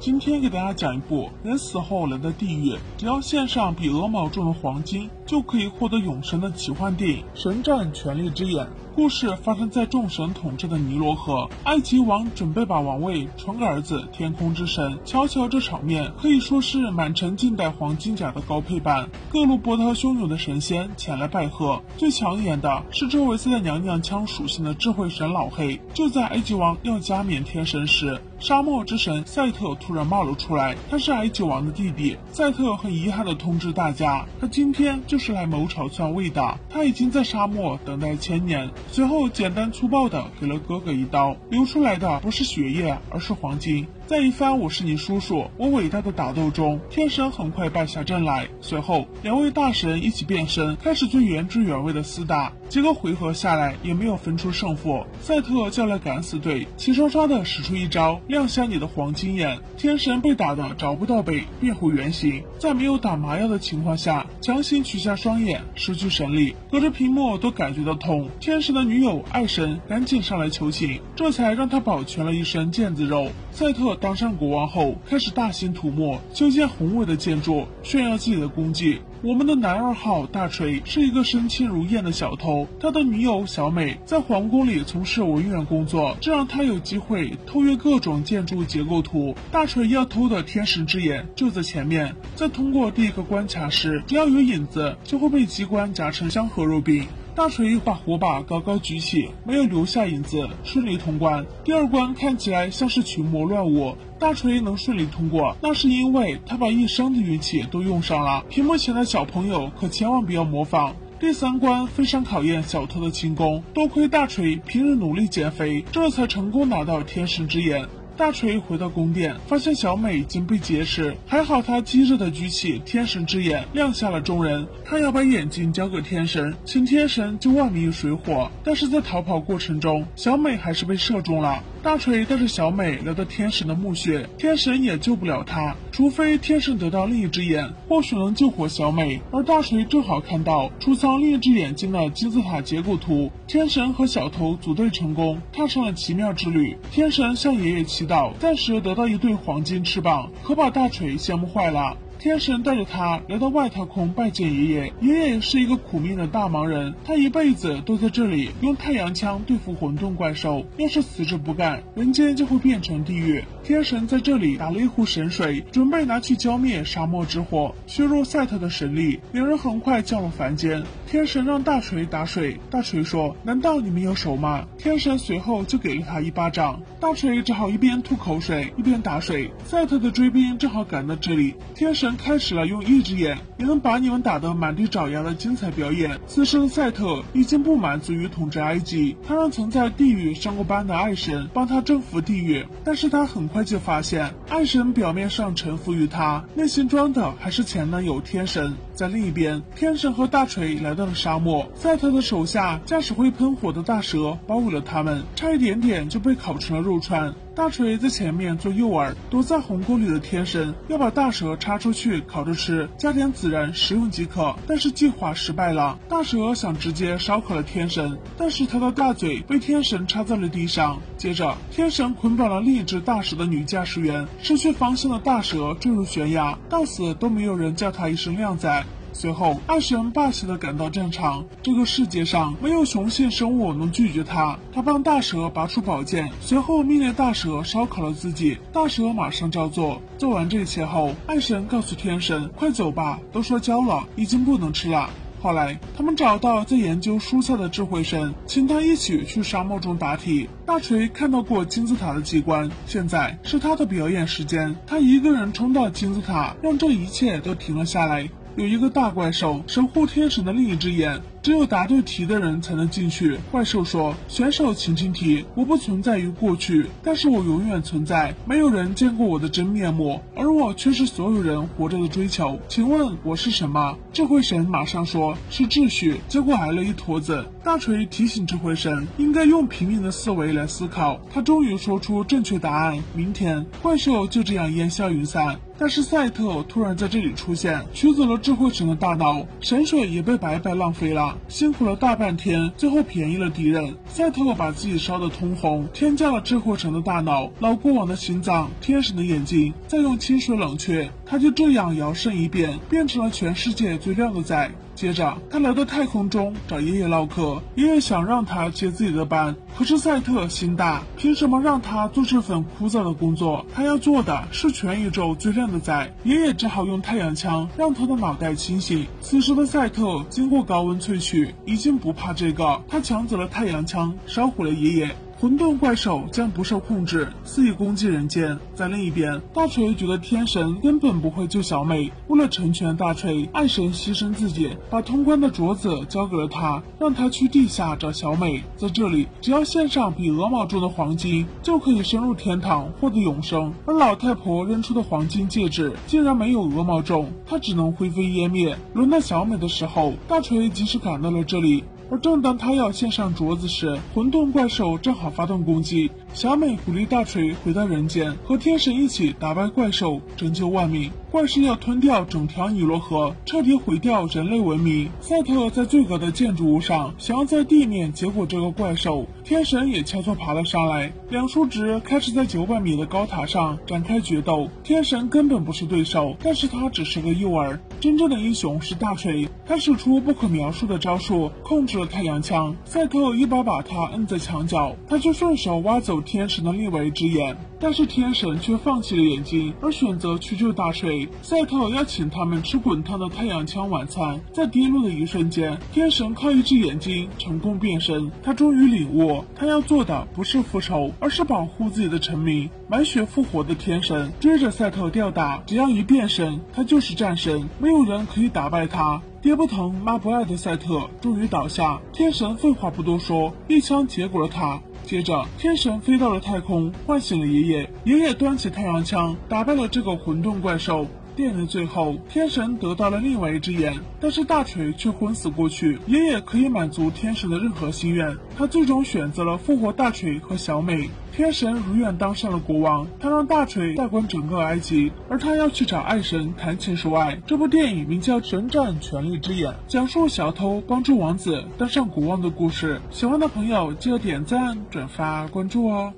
今天给大家讲一部人死后来到地狱，只要献上比鹅毛重的黄金，就可以获得永生的奇幻电影《神战权力之眼》。故事发生在众神统治的尼罗河，埃及王准备把王位传给儿子天空之神。瞧瞧这场面，可以说是满城尽带黄金甲的高配版。各路波涛汹涌的神仙前来拜贺，最抢眼的是这位自带娘娘腔属性的智慧神老黑。就在埃及王要加冕天神时，沙漠之神赛特突然冒了出来。他是埃及王的弟弟。赛特很遗憾地通知大家，他今天就是来谋朝篡位的。他已经在沙漠等待千年。随后简单粗暴地给了哥哥一刀，流出来的不是血液，而是黄金。在一番“我是你叔叔，我伟大的”打斗中，天神很快败下阵来。随后，两位大神一起变身，开始最原汁原味的厮打。几个回合下来，也没有分出胜负。赛特叫来敢死队，齐刷刷的使出一招“亮瞎你的黄金眼”。天神被打的找不到北，变回原形。在没有打麻药的情况下，强行取下双眼，失去神力，隔着屏幕都感觉到痛。天神的女友爱神赶紧上来求情，这才让他保全了一身腱子肉。赛特当上国王后，开始大兴土木，修建宏伟的建筑，炫耀自己的功绩。我们的男二号大锤是一个身轻如燕的小偷，他的女友小美在皇宫里从事文员工作，这让他有机会偷阅各种建筑结构图。大锤要偷的天神之眼就在前面，在通过第一个关卡时，只要有影子，就会被机关夹成香河肉饼。大锤又把火把高高举起，没有留下影子，顺利通关。第二关看起来像是群魔乱舞，大锤能顺利通过，那是因为他把一生的运气都用上了。屏幕前的小朋友可千万不要模仿。第三关非常考验小偷的轻功，多亏大锤平日努力减肥，这才成功拿到天神之眼。大锤回到宫殿，发现小美已经被劫持，还好他机智的举起天神之眼，亮瞎了众人。他要把眼睛交给天神，请天神救万民于水火。但是在逃跑过程中，小美还是被射中了。大锤带着小美来到天神的墓穴，天神也救不了他，除非天神得到另一只眼，或许能救活小美。而大锤正好看到储藏另一只眼睛的金字塔结构图，天神和小偷组队成功，踏上了奇妙之旅。天神向爷爷祈祷，暂时得到一对黄金翅膀，可把大锤羡慕坏了。天神带着他来到外太空拜见爷爷。爷爷是一个苦命的大忙人，他一辈子都在这里用太阳枪对付混沌怪兽。要是死着不干，人间就会变成地狱。天神在这里打了一壶神水，准备拿去浇灭沙漠之火，削弱赛特的神力。两人很快降落凡间。天神让大锤打水，大锤说：“难道你们有手吗？”天神随后就给了他一巴掌，大锤只好一边吐口水一边打水。赛特的追兵正好赶到这里，天神。开始了用一只眼也能把你们打得满地找牙的精彩表演。此时的赛特已经不满足于统治埃及，他让曾在地狱上过班的爱神帮他征服地狱，但是他很快就发现，爱神表面上臣服于他，内心装的还是前男友天神。在另一边，天神和大锤来到了沙漠，赛特的手下驾驶会喷火的大蛇包围了他们，差一点点就被烤成了肉串。大锤在前面做诱饵，躲在红锅里的天神要把大蛇插出去烤着吃，加点孜然食用即可。但是计划失败了，大蛇想直接烧烤了天神，但是他的大嘴被天神插在了地上。接着，天神捆绑了另一只大蛇的女驾驶员，失去方向的大蛇坠入悬崖，到死都没有人叫他一声靓仔。随后，爱神霸气的赶到战场。这个世界上没有雄性生物能拒绝他。他帮大蛇拔出宝剑，随后命令大蛇烧烤了自己。大蛇马上照做。做完这一切后，爱神告诉天神：“快走吧，都说焦了，已经不能吃了。”后来，他们找到在研究蔬菜的智慧神，请他一起去沙漠中答题。大锤看到过金字塔的机关，现在是他的表演时间。他一个人冲到金字塔，让这一切都停了下来。有一个大怪兽守护天使的另一只眼。只有答对题的人才能进去。怪兽说：“选手，请听题。我不存在于过去，但是我永远存在。没有人见过我的真面目，而我却是所有人活着的追求。请问我是什么？”智慧神马上说：“是秩序。”结果挨了一坨子。大锤提醒智慧神，应该用平民的思维来思考。他终于说出正确答案。明天，怪兽就这样烟消云散。但是赛特突然在这里出现，取走了智慧神的大脑，神水也被白白浪费了。辛苦了大半天，最后便宜了敌人。赛特把自己烧得通红，添加了智慧城的大脑、老国王的心脏、天神的眼睛，再用清水冷却，他就这样摇身一变，变成了全世界最靓的仔。接着，他来到太空中找爷爷唠嗑，爷爷想让他接自己的班，可是赛特心大，凭什么让他做这份枯燥的工作？他要做的是全宇宙最靓的仔。爷爷只好用太阳枪让他的脑袋清醒。此时的赛特经过高温萃取，已经不怕这个，他抢走了太阳枪，烧毁了爷爷。混沌怪兽将不受控制，肆意攻击人间。在另一边，大锤觉得天神根本不会救小美，为了成全大锤，爱神牺牲自己，把通关的镯子交给了他，让他去地下找小美。在这里，只要献上比鹅毛重的黄金，就可以升入天堂，获得永生。而老太婆扔出的黄金戒指竟然没有鹅毛重，它只能灰飞烟灭。轮到小美的时候，大锤及时赶到了这里。而正当他要献上镯子时，混沌怪兽正好发动攻击。小美鼓励大锤回到人间，和天神一起打败怪兽，拯救万民。怪兽要吞掉整条尼罗河，彻底毁掉人类文明。赛特在最高的建筑物上，想要在地面结果这个怪兽。天神也悄悄爬了上来，两叔侄开始在九百米的高塔上展开决斗。天神根本不是对手，但是他只是个诱饵。真正的英雄是大锤，他使出不可描述的招数，控制了太阳枪。赛特一把把他摁在墙角，他就顺手挖走天神的另外一只眼。但是天神却放弃了眼睛，而选择去救大锤。赛特邀请他们吃滚烫的太阳枪晚餐。在跌落的一瞬间，天神靠一只眼睛成功变身。他终于领悟，他要做的不是复仇，而是保护自己的臣民。满血复活的天神追着赛特吊打，只要一变身，他就是战神，没有人可以打败他。爹不疼妈不爱的赛特终于倒下，天神废话不多说，一枪结果了他。接着，天神飞到了太空，唤醒了爷爷。爷爷端起太阳枪，打败了这个混沌怪兽。电影的最后，天神得到了另外一只眼，但是大锤却昏死过去。爷爷可以满足天神的任何心愿，他最终选择了复活大锤和小美。天神如愿当上了国王，他让大锤代管整个埃及，而他要去找爱神谈情说爱。这部电影名叫《神战权力之眼》，讲述小偷帮助王子当上国王的故事。喜欢的朋友记得点赞、转发、关注哦。